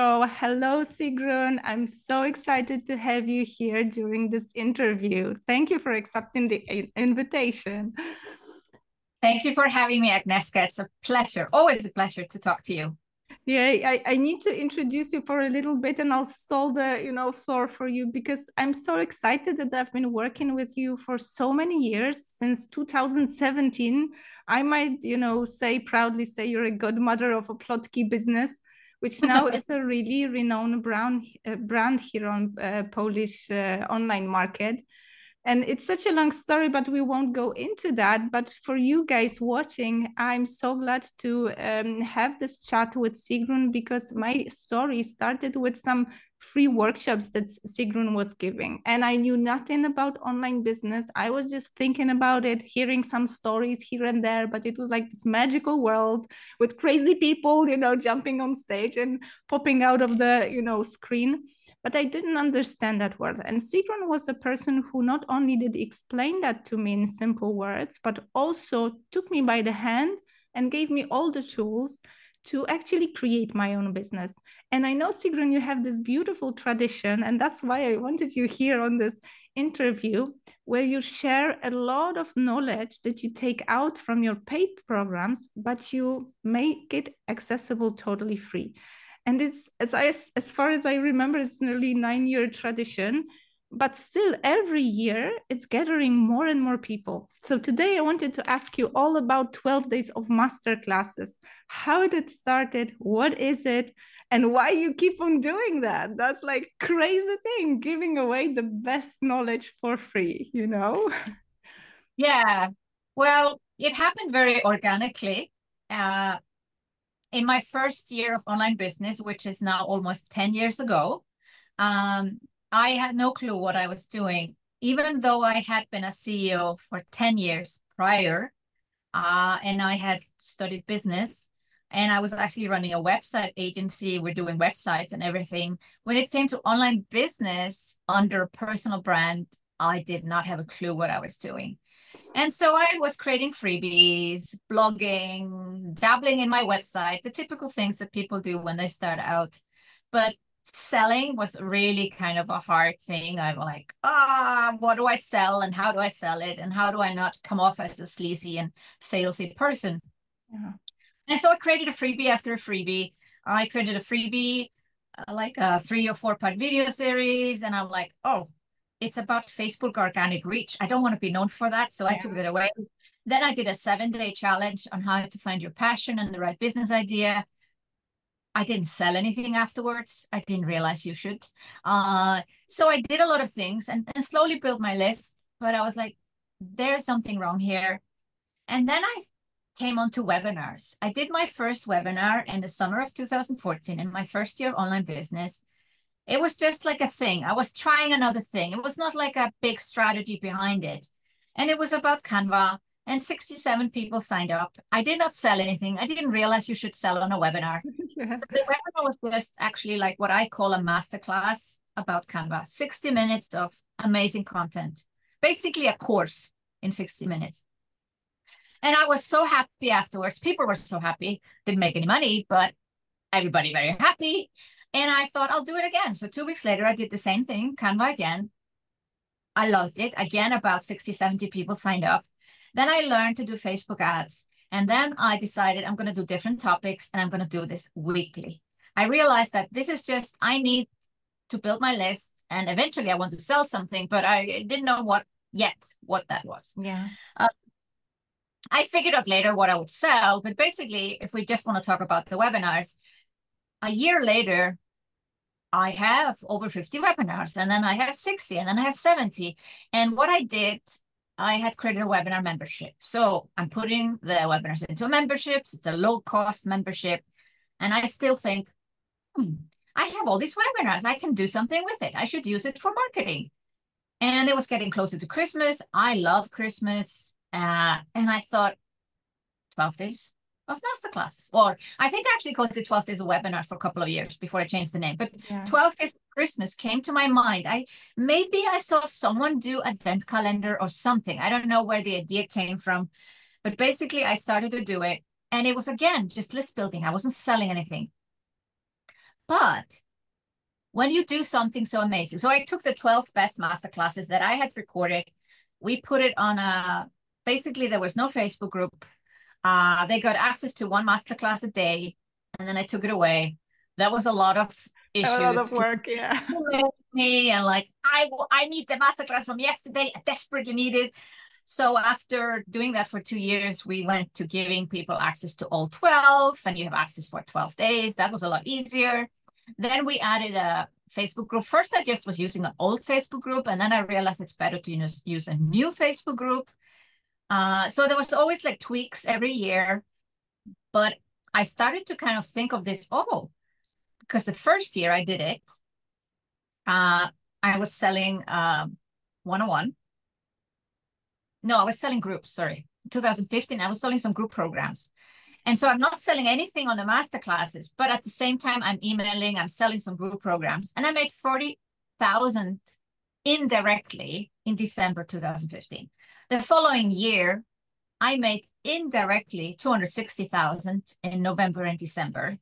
Oh, hello, Sigrun. I'm so excited to have you here during this interview. Thank you for accepting the invitation. Thank you for having me, Agnieszka. It's a pleasure, always a pleasure to talk to you. Yeah, I, I need to introduce you for a little bit and I'll stall the, you know, floor for you because I'm so excited that I've been working with you for so many years since 2017. I might, you know, say proudly say you're a godmother of oPlotki business which now is a really renowned brand, uh, brand here on uh, Polish uh, online market. And it's such a long story, but we won't go into that. But for you guys watching, I'm so glad to um, have this chat with Sigrun because my story started with some free workshops that Sigrun was giving. And I knew nothing about online business. I was just thinking about it, hearing some stories here and there, but it was like this magical world with crazy people, you know, jumping on stage and popping out of the, you know, screen. But I didn't understand that word. And Sigrun was the person who not only did explain that to me in simple words, but also took me by the hand and gave me all the tools to actually create my own business. And I know, Sigrun, you have this beautiful tradition, and that's why I wanted you here on this interview, where you share a lot of knowledge that you take out from your paid programs, but you make it accessible totally free. And it's as I as far as I remember, it's nearly nine-year tradition but still every year it's gathering more and more people. So today i wanted to ask you all about 12 days of master classes. How did it started? What is it? And why you keep on doing that? That's like crazy thing giving away the best knowledge for free you know? Yeah. Well it happened very organically. Uh, in my first year of online business which is now almost 10 years ago um, I had no clue what I was doing, even though I had been a CEO for 10 years prior, uh, and I had studied business. And I was actually running a website agency. We're doing websites and everything. When it came to online business under personal brand, I did not have a clue what I was doing. And so I was creating freebies, blogging, dabbling in my website, the typical things that people do when they start out. But selling was really kind of a hard thing. I'm like, ah, what do I sell and how do I sell it? And how do I not come off as a sleazy and salesy person? Yeah. And so I created a freebie after a freebie. I created a freebie, uh, like a three or four part video series. And I'm like, oh, it's about Facebook organic reach. I don't want to be known for that. So yeah. I took it away. Then I did a seven day challenge on how to find your passion and the right business idea. I didn't sell anything afterwards. I didn't realize you should. Uh, so I did a lot of things and, and slowly built my list. But I was like, there's something wrong here. And then I came onto webinars. I did my first webinar in the summer of 2014 in my first year of online business. It was just like a thing. I was trying another thing. It was not like a big strategy behind it. And it was about Canva and 67 people signed up. I did not sell anything. I didn't realize you should sell on a webinar. yeah. The webinar was just actually like what I call a masterclass about Canva 60 minutes of amazing content, basically a course in 60 minutes. And I was so happy afterwards. People were so happy. Didn't make any money, but everybody very happy. And I thought I'll do it again. So two weeks later, I did the same thing, Canva again. I loved it. Again, about 60, 70 people signed up. Then I learned to do Facebook ads. And then I decided I'm going to do different topics and I'm going to do this weekly. I realized that this is just, I need to build my list and eventually I want to sell something, but I didn't know what yet, what that was. Yeah. Uh, I figured out later what I would sell, but basically, if we just want to talk about the webinars, a year later, I have over 50 webinars, and then I have 60, and then I have 70. And what I did I had created a webinar membership. So I'm putting the webinars into memberships. It's a low cost membership. And I still think, hmm, I have all these webinars. I can do something with it. I should use it for marketing. And it was getting closer to Christmas. I love Christmas. Uh, and I thought, 12 days, of masterclasses. Or I think I actually called it 12 days of webinar for a couple of years before I changed the name. But yeah. 12 days of Christmas came to my mind. I maybe I saw someone do advent calendar or something. I don't know where the idea came from. But basically I started to do it. And it was again just list building. I wasn't selling anything. But when you do something so amazing, so I took the 12 best masterclasses that I had recorded. We put it on a, basically there was no Facebook group. Uh, they got access to one masterclass a day and then I took it away. That was a lot of issues. A lot of work, yeah. Me and like, I, I need the masterclass from yesterday. I desperately need it. So after doing that for two years, we went to giving people access to all 12 and you have access for 12 days. That was a lot easier. Then we added a Facebook group. First, I just was using an old Facebook group, and then I realized it's better to use, use a new Facebook group. Uh, so there was always like tweaks every year, but I started to kind of think of this, oh, because the first year I did it, uh, I was selling uh, 101 no, I was selling groups, sorry. 2015, I was selling some group programs. And so I'm not selling anything on the master classes, but at the same time, I'm emailing, I'm selling some group programs. And I made 40,000 indirectly in December 2015. The following year, I made indirectly 260,000 in November and December.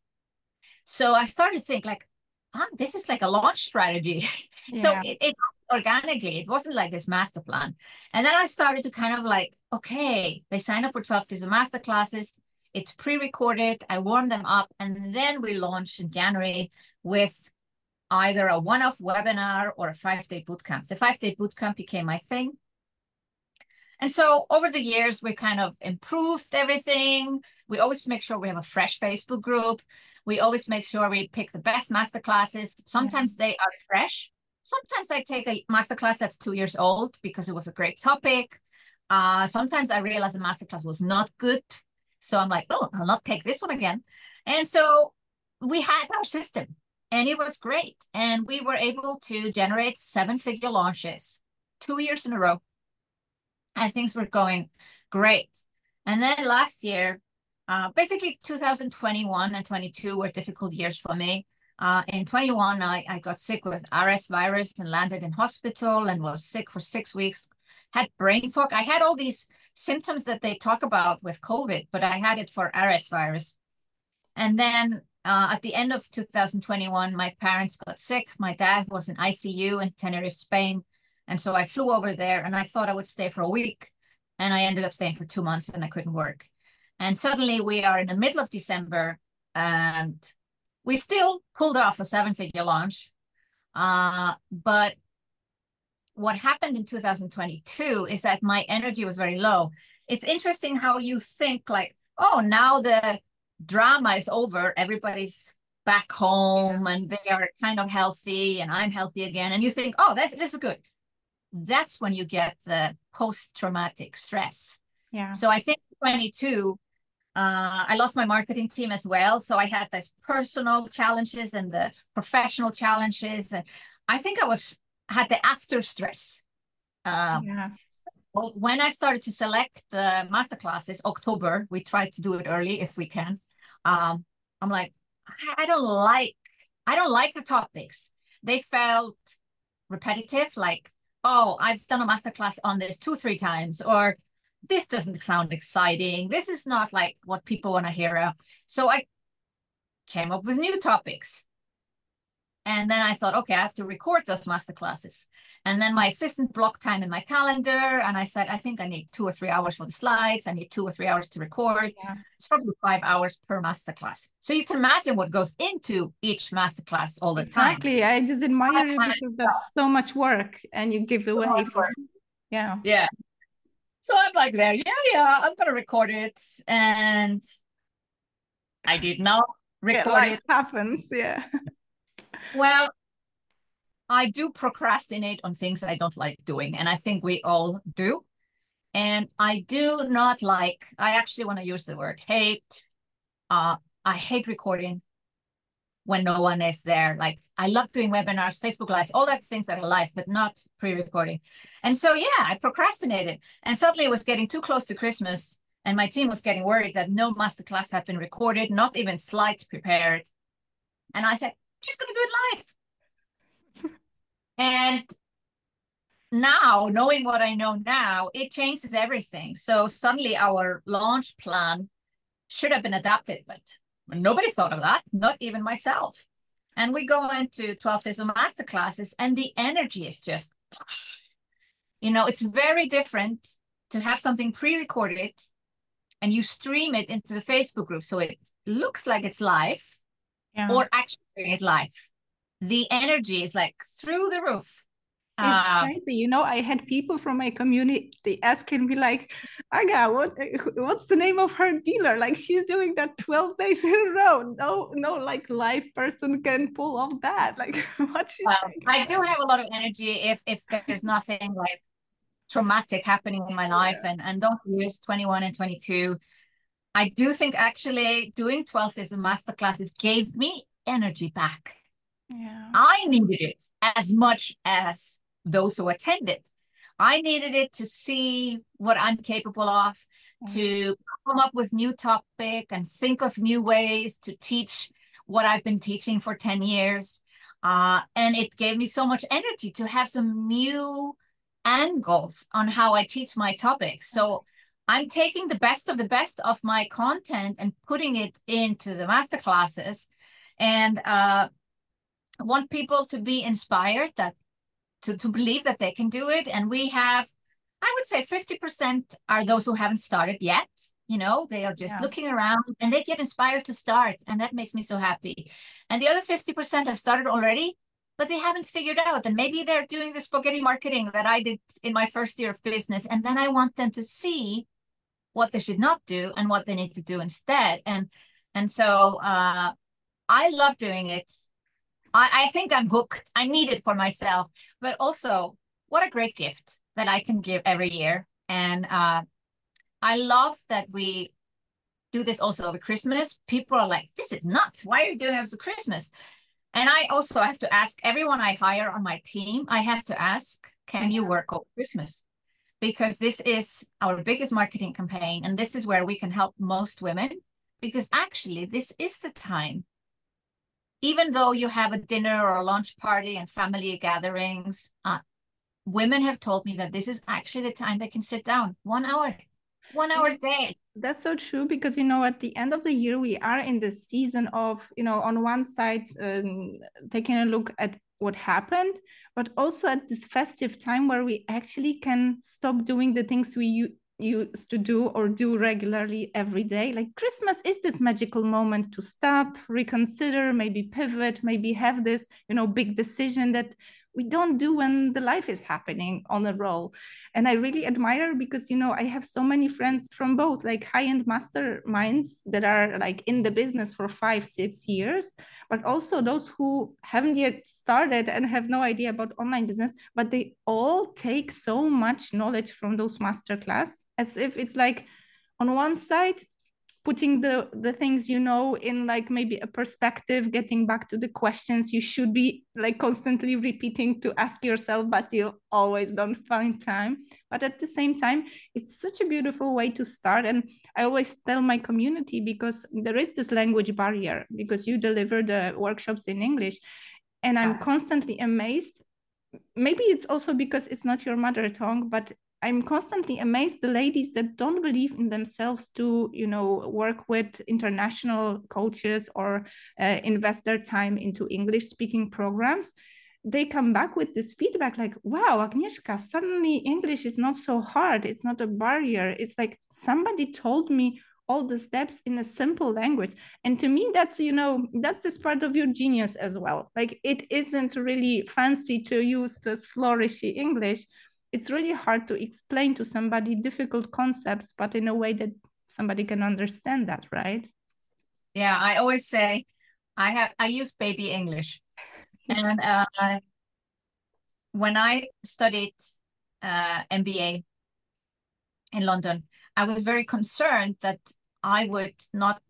So I started to think like, ah, this is like a launch strategy. Yeah. so it, it organically. It wasn't like this master plan. And then I started to kind of like, okay, they signed up for 12 days of master classes. It's pre-recorded. I warm them up. And then we launched in January with either a one-off webinar or a five-day bootcamp. The five-day bootcamp became my thing. And so over the years, we kind of improved everything. We always make sure we have a fresh Facebook group. We always make sure we pick the best master classes. Sometimes they are fresh, Sometimes I take a masterclass that's two years old because it was a great topic. Uh, sometimes I realize the masterclass was not good. So I'm like, oh, I'll not take this one again. And so we had our system and it was great. And we were able to generate seven figure launches two years in a row. And things were going great. And then last year, uh, basically 2021 and 22 were difficult years for me. Uh, in 21, I, I got sick with RS virus and landed in hospital and was sick for six weeks. Had brain fog. I had all these symptoms that they talk about with COVID, but I had it for RS virus. And then uh, at the end of 2021, my parents got sick. My dad was in ICU in Tenerife, Spain. And so I flew over there and I thought I would stay for a week. And I ended up staying for two months and I couldn't work. And suddenly we are in the middle of December and we still pulled off a seven figure launch. Uh, but what happened in 2022 is that my energy was very low. It's interesting how you think like, oh, now the drama is over, everybody's back home and they are kind of healthy and I'm healthy again. And you think, oh, that's this is good. That's when you get the post-traumatic stress. Yeah. So I think 22 uh, I lost my marketing team as well. So I had these personal challenges and the professional challenges. And I think I was had the after stress. Um, yeah. Well, when I started to select the master classes, October, we tried to do it early if we can. Um, I'm like, I don't like, I don't like the topics. They felt repetitive, like, oh, I've done a master class on this two, three times, or this doesn't sound exciting. This is not like what people want to hear. So I came up with new topics. And then I thought, okay, I have to record those master classes. And then my assistant blocked time in my calendar. And I said, I think I need two or three hours for the slides. I need two or three hours to record. Yeah. It's probably five hours per master class. So you can imagine what goes into each master class all the exactly. time. Exactly. I just admire you because that's so much work and you give away for, yeah. Yeah. So I'm like there, yeah, yeah, I'm gonna record it. And I did not record yeah, it. happens, yeah. well, I do procrastinate on things I don't like doing, and I think we all do. And I do not like, I actually want to use the word hate. Uh, I hate recording when no one is there. Like I love doing webinars, Facebook Lives, all that things that are live, but not pre-recording. And so yeah, I procrastinated. And suddenly it was getting too close to Christmas. And my team was getting worried that no masterclass had been recorded, not even slides prepared. And I said, just gonna do it live. and now, knowing what I know now, it changes everything. So suddenly our launch plan should have been adapted, but Nobody thought of that, not even myself. And we go into 12 days of master classes, and the energy is just, you know, it's very different to have something pre recorded and you stream it into the Facebook group. So it looks like it's live yeah. or actually it life. The energy is like through the roof. It's uh, crazy, you know. I had people from my community asking me, like, "Aga, what, what's the name of her dealer? Like, she's doing that twelve days in a row. No, no, like, live person can pull off that. Like, what?" Well, I do have a lot of energy if if there's nothing like traumatic happening in my life, yeah. and and those years, twenty one and twenty two, I do think actually doing twelve days of master classes gave me energy back. Yeah. I needed it as much as those who attended. I needed it to see what I'm capable of, to come up with new topic and think of new ways to teach what I've been teaching for 10 years. Uh, and it gave me so much energy to have some new angles on how I teach my topics. So I'm taking the best of the best of my content and putting it into the master classes and uh, want people to be inspired that to, to believe that they can do it. And we have, I would say 50% are those who haven't started yet. You know, they are just yeah. looking around and they get inspired to start. And that makes me so happy. And the other 50% have started already, but they haven't figured out. And maybe they're doing the spaghetti marketing that I did in my first year of business. And then I want them to see what they should not do and what they need to do instead. And and so uh, I love doing it. I, I think I'm hooked. I need it for myself, but also what a great gift that I can give every year. And uh, I love that we do this also over Christmas. People are like, this is nuts. Why are you doing this for Christmas? And I also have to ask everyone I hire on my team, I have to ask, can you work over Christmas? Because this is our biggest marketing campaign. And this is where we can help most women. Because actually, this is the time even though you have a dinner or a lunch party and family gatherings, uh, women have told me that this is actually the time they can sit down one hour, one hour a day. That's so true because you know at the end of the year we are in the season of you know on one side um, taking a look at what happened, but also at this festive time where we actually can stop doing the things we used to do or do regularly every day. Like Christmas is this magical moment to stop, reconsider, maybe pivot, maybe have this, you know, big decision that we don't do when the life is happening on a roll. And i really admire because you know i have so many friends from both like high-end masterminds that are like in the business for five six years but also those who haven't yet started and have no idea about online business but they all take so much knowledge from those masterclass as if it's like on one side putting the the things you know in like maybe a perspective getting back to the questions you should be like constantly repeating to ask yourself but you always don't find time. But at the same time it's such a beautiful way to start. And i always tell my community because there is this language barrier because you deliver the workshops in english. And i'm constantly amazed. Maybe it's also because it's not your mother tongue but I'm constantly amazed the ladies that don't believe in themselves to, you know, work with international coaches or uh, invest their time into English speaking programs. They come back with this feedback like, wow, Agnieszka, suddenly English is not so hard. It's not a barrier. It's like somebody told me all the steps in a simple language. And to me, that's, you know, that's this part of your genius as well. Like it isn't really fancy to use this flourishy English it's really hard to explain to somebody difficult concepts, but in a way that somebody can understand that, right? Yeah, I always say I have I use baby English, and uh, when I studied uh, MBA in London, I was very concerned that I would not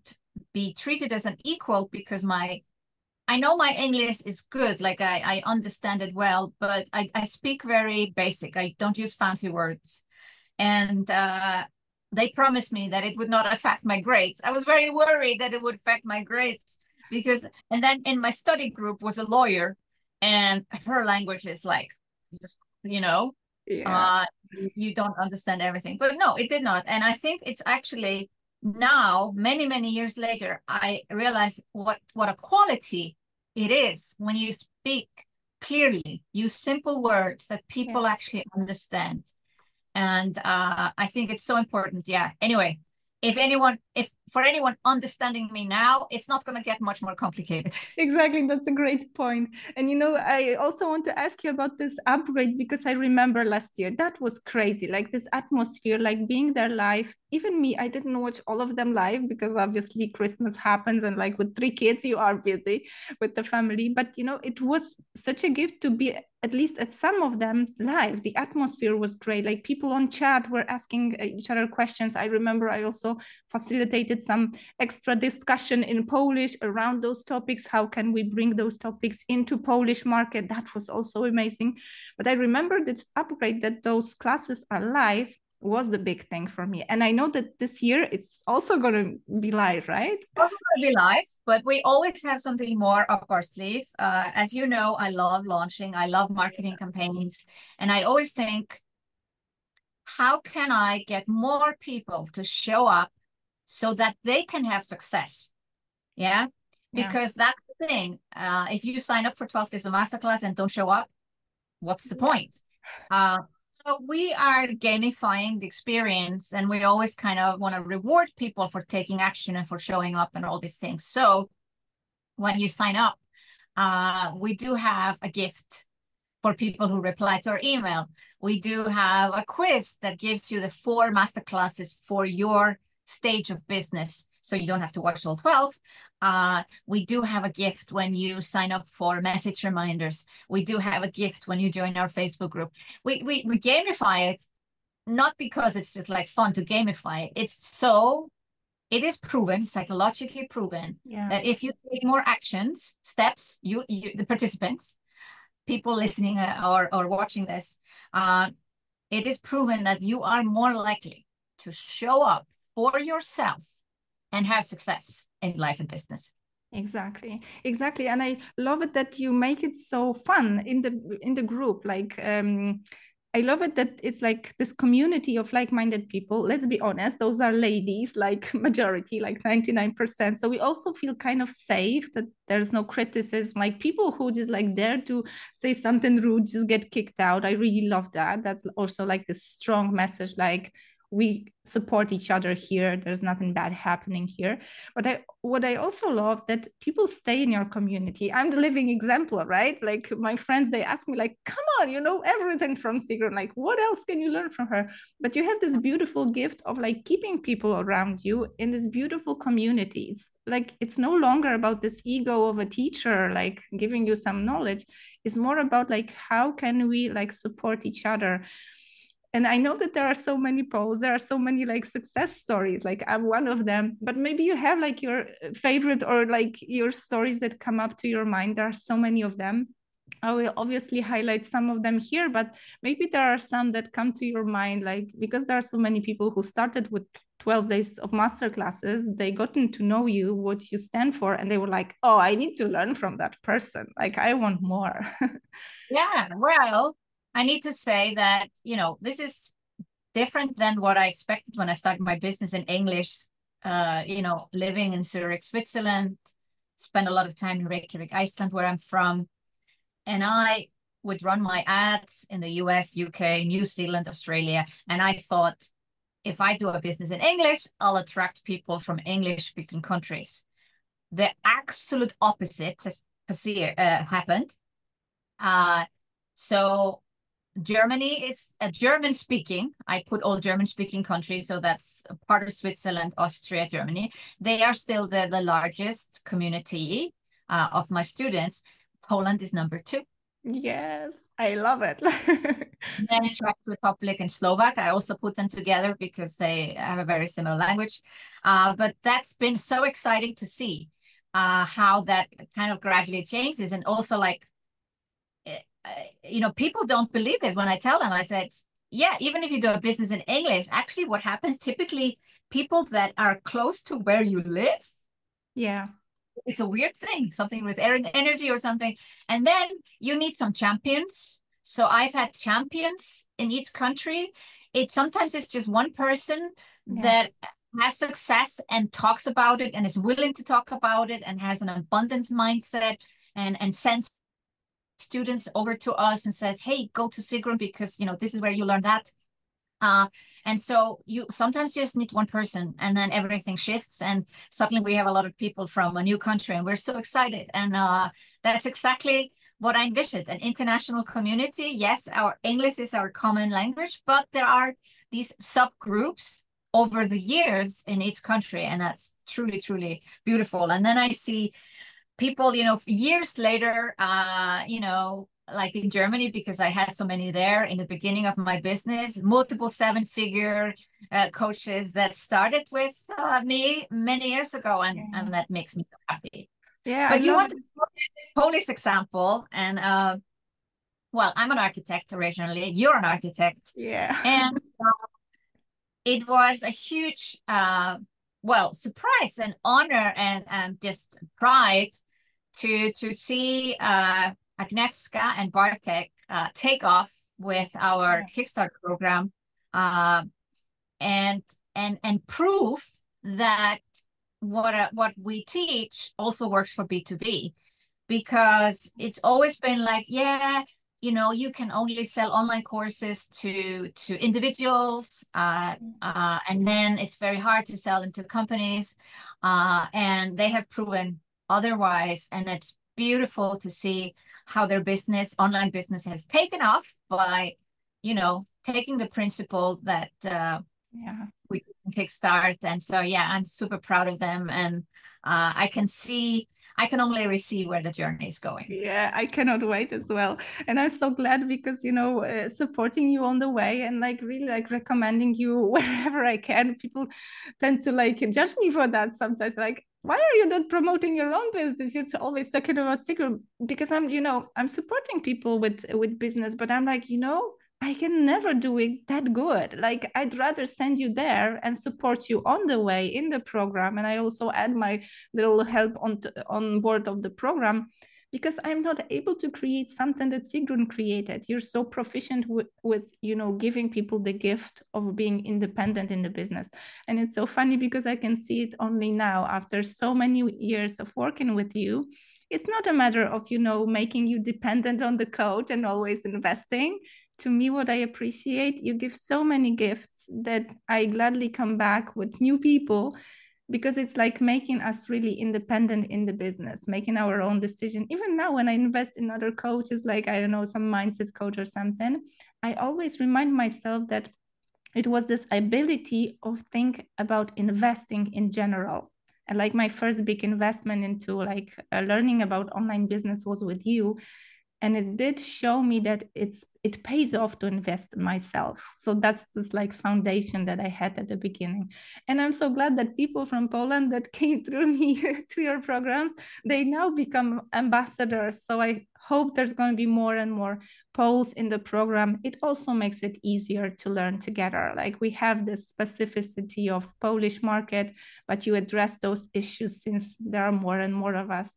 be treated as an equal because my I know my English is good, like I, I understand it well, but I, I speak very basic. I don't use fancy words. And uh, they promised me that it would not affect my grades. I was very worried that it would affect my grades because, and then in my study group was a lawyer and her language is like, you know, yeah. uh, you don't understand everything. But no, it did not. And I think it's actually now many many years later i realized what what a quality it is when you speak clearly, use simple words that people yeah. actually understand. And uh, I think it's so important. Yeah. Anyway, if anyone if for anyone understanding me now it's not going to get much more complicated. Exactly that's a great point. and you know i also want to ask you about this upgrade because i remember last year that was crazy like this atmosphere like being there live. Even me i didn't watch all of them live because obviously christmas happens and like with three kids you are busy with the family. But you know it was such a gift to be at least at some of them live. The atmosphere was great. Like people on chat were asking uh, each other questions. I remember i also facilitated some extra discussion in polish around those topics how can we bring those topics into polish market that was also amazing but i remember this upgrade that those classes are live was the big thing for me. And I know that this year it's also going to be live, right? to be live, but we always have something more up our sleeve. Uh, as you know, I love launching, I love marketing campaigns, and I always think, how can I get more people to show up so that they can have success? Yeah, because yeah. that's the thing. Uh, if you sign up for 12 days of masterclass and don't show up, what's the point? Uh, so we are gamifying the experience and we always kind of want to reward people for taking action and for showing up and all these things. So when you sign up, uh, we do have a gift for people who reply to our email. We do have a quiz that gives you the four masterclasses for your stage of business. So you don't have to watch all 12. Uh, we do have a gift when you sign up for message reminders. We do have a gift when you join our Facebook group. We, we, we gamify it, not because it's just like fun to gamify it. It's so, it is proven, psychologically proven, yeah. that if you take more actions, steps, you, you the participants, people listening uh, or, or watching this, uh, it is proven that you are more likely to show up for yourself and have success in life and business exactly exactly and i love it that you make it so fun in the in the group like um I love it that it's like this community of like-minded people. Let's be honest, those are ladies, like majority, like 99%. So we also feel kind of safe that there's no criticism. Like people who just like dare to say something rude just get kicked out. I really love that. That's also like this strong message, like we support each other here. There's nothing bad happening here. But i what i also love that people stay in your community. I'm the living example right? Like my friends they ask me like come on you know everything from Sigrun. Like what else can you learn from her? But you have this beautiful gift of like keeping people around you in this beautiful community. It's like it's no longer about this ego of a teacher like giving you some knowledge. It's more about like how can we like support each other and i know that there are so many posts there are so many like success stories like i'm one of them but maybe you have like your favorite or like your stories that come up to your mind. There are so many of them. I will obviously highlight some of them here but maybe there are some that come to your mind like because there are so many people who started with 12 days of master classes they gotten to know you what you stand for and they were like oh i need to learn from that person. Like i want more. Yeah well I need to say that, you know, this is different than what I expected when I started my business in English. Uh, you know, living in Zurich, Switzerland, spent a lot of time in Reykjavik, Iceland, where I'm from. And I would run my ads in the US, UK, New Zealand, Australia. And I thought, if I do a business in English, I'll attract people from English speaking countries. The absolute opposite has uh, happened. Uh, so Germany is a German speaking. I put all German speaking countries, so that's part of Switzerland, Austria, Germany. They are still the, the largest community uh, of my students. Poland is number two. Yes, I love it. then Czech Republic and Slovak. I also put them together because they have a very similar language. Uh, but that's been so exciting to see uh, how that kind of gradually changes, and also like you know, people don't believe this when I tell them. I said, yeah, even if you do a business in English, actually, what happens typically, people that are close to where you live, yeah, it's a weird thing, something with energy or something, and then you need some champions. So I've had champions in each country. It sometimes it's just one person yeah. that has success and talks about it and is willing to talk about it and has an abundance mindset and and sends students over to us and says, hey, go to Sigrun because, you know, this is where you learn that. Uh, and so you sometimes just need one person and then everything shifts and suddenly we have a lot of people from a new country and we're so excited. And uh, that's exactly what I envisioned, an international community. Yes, our English is our common language, but there are these subgroups over the years in each country. And that's truly, truly beautiful. And then I see people, you know, years later, uh, you know, like in Germany, because I had so many there in the beginning of my business, multiple seven figure uh, coaches that started with uh, me many years ago. And, yeah. and that makes me so happy. Yeah. But I you want to Polish example. And uh, well, I'm an architect originally. You're an architect. Yeah. And uh, it was a huge, uh, well, surprise and honor and, and just pride to to see uh, Agnieszka and Bartek uh, take off with our yeah. Kickstarter program, uh, and and and prove that what uh, what we teach also works for B two B, because it's always been like, yeah, you know, you can only sell online courses to to individuals, uh, uh, and then it's very hard to sell them to companies, uh, and they have proven otherwise. And it's beautiful to see how their business, online business, has taken off by, you know, taking the principle that uh, yeah we can kickstart. And so, yeah, I'm super proud of them, and uh, I can see I can only receive where the journey is going. Yeah, I cannot wait as well. And I'm so glad because, you know, uh, supporting you on the way and like really like recommending you wherever I can. People tend to like judge me for that sometimes. Like, why are you not promoting your own business? You're always talking about Sigrun because I'm, you know, I'm supporting people with with business, but I'm like, you know, I can never do it that good. Like I'd rather send you there and support you on the way in the program, and I also add my little help on on board of the program because I'm not able to create something that Sigrun created. You're so proficient with, with you know giving people the gift of being independent in the business, and it's so funny because I can see it only now after so many years of working with you it's not a matter of you know making you dependent on the code and always investing to me what i appreciate you give so many gifts that i gladly come back with new people because it's like making us really independent in the business making our own decision. Even now when i invest in other coaches like i don't know some mindset coach or something i always remind myself that it was this ability of think about investing in general. And like my first big investment into like uh, learning about online business was with you and it did show me that it's it pays off to invest in myself. So that's this like foundation that i had at the beginning. And i'm so glad that people from poland that came through me to your programs they now become ambassadors. So i hope there's going to be more and more poles in the program. It also makes it easier to learn together. Like we have this specificity of polish market but you address those issues since there are more and more of us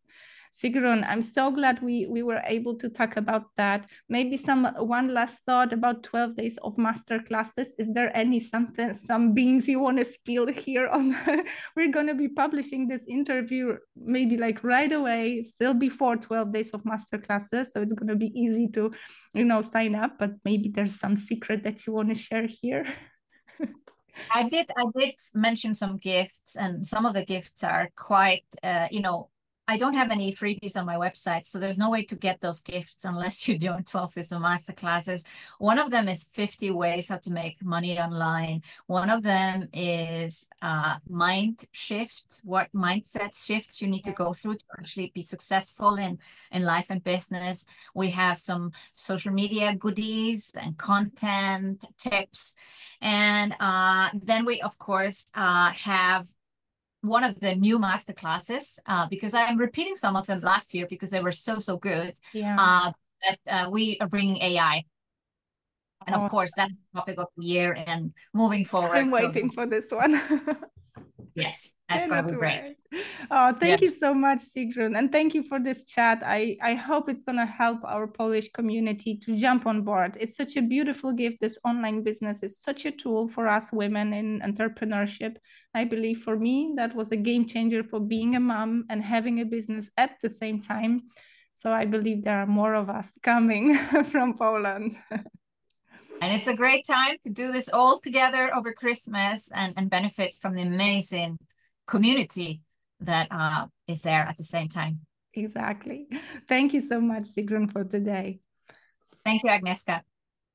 Sigrun, I'm so glad we, we were able to talk about that. Maybe some one last thought about 12 days of master classes. Is there any something, some beans you want to spill here on? we're going to be publishing this interview maybe like right away, still before 12 days of master classes. So it's going to be easy to, you know, sign up, but maybe there's some secret that you want to share here. I did I did mention some gifts and some of the gifts are quite uh, you know I don't have any freebies on my website, so there's no way to get those gifts unless you join 12 system master classes. One of them is 50 ways how to make money online. One of them is uh, mind shift, what mindset shifts you need to go through to actually be successful in, in life and business. We have some social media goodies and content tips. And uh, then we, of course, uh, have one of the new master classes uh, because I'm repeating some of them last year because they were so so good. Yeah. Uh, that uh, we are bringing AI, and of course that's the topic of the year and moving forward. I'm waiting for this one. yes. That's going to be great. Oh, thank yeah. you so much, Sigrun. And thank you for this chat. I, I hope it's going to help our Polish community to jump on board. It's such a beautiful gift. This online business is such a tool for us women in entrepreneurship. I believe for me, that was a game changer for being a mom and having a business at the same time. So I believe there are more of us coming from Poland. and it's a great time to do this all together over Christmas and, and benefit from the amazing community that uh, is there at the same time. Exactly. Thank you so much, Sigrun, for today. Thank you, Agnieszka.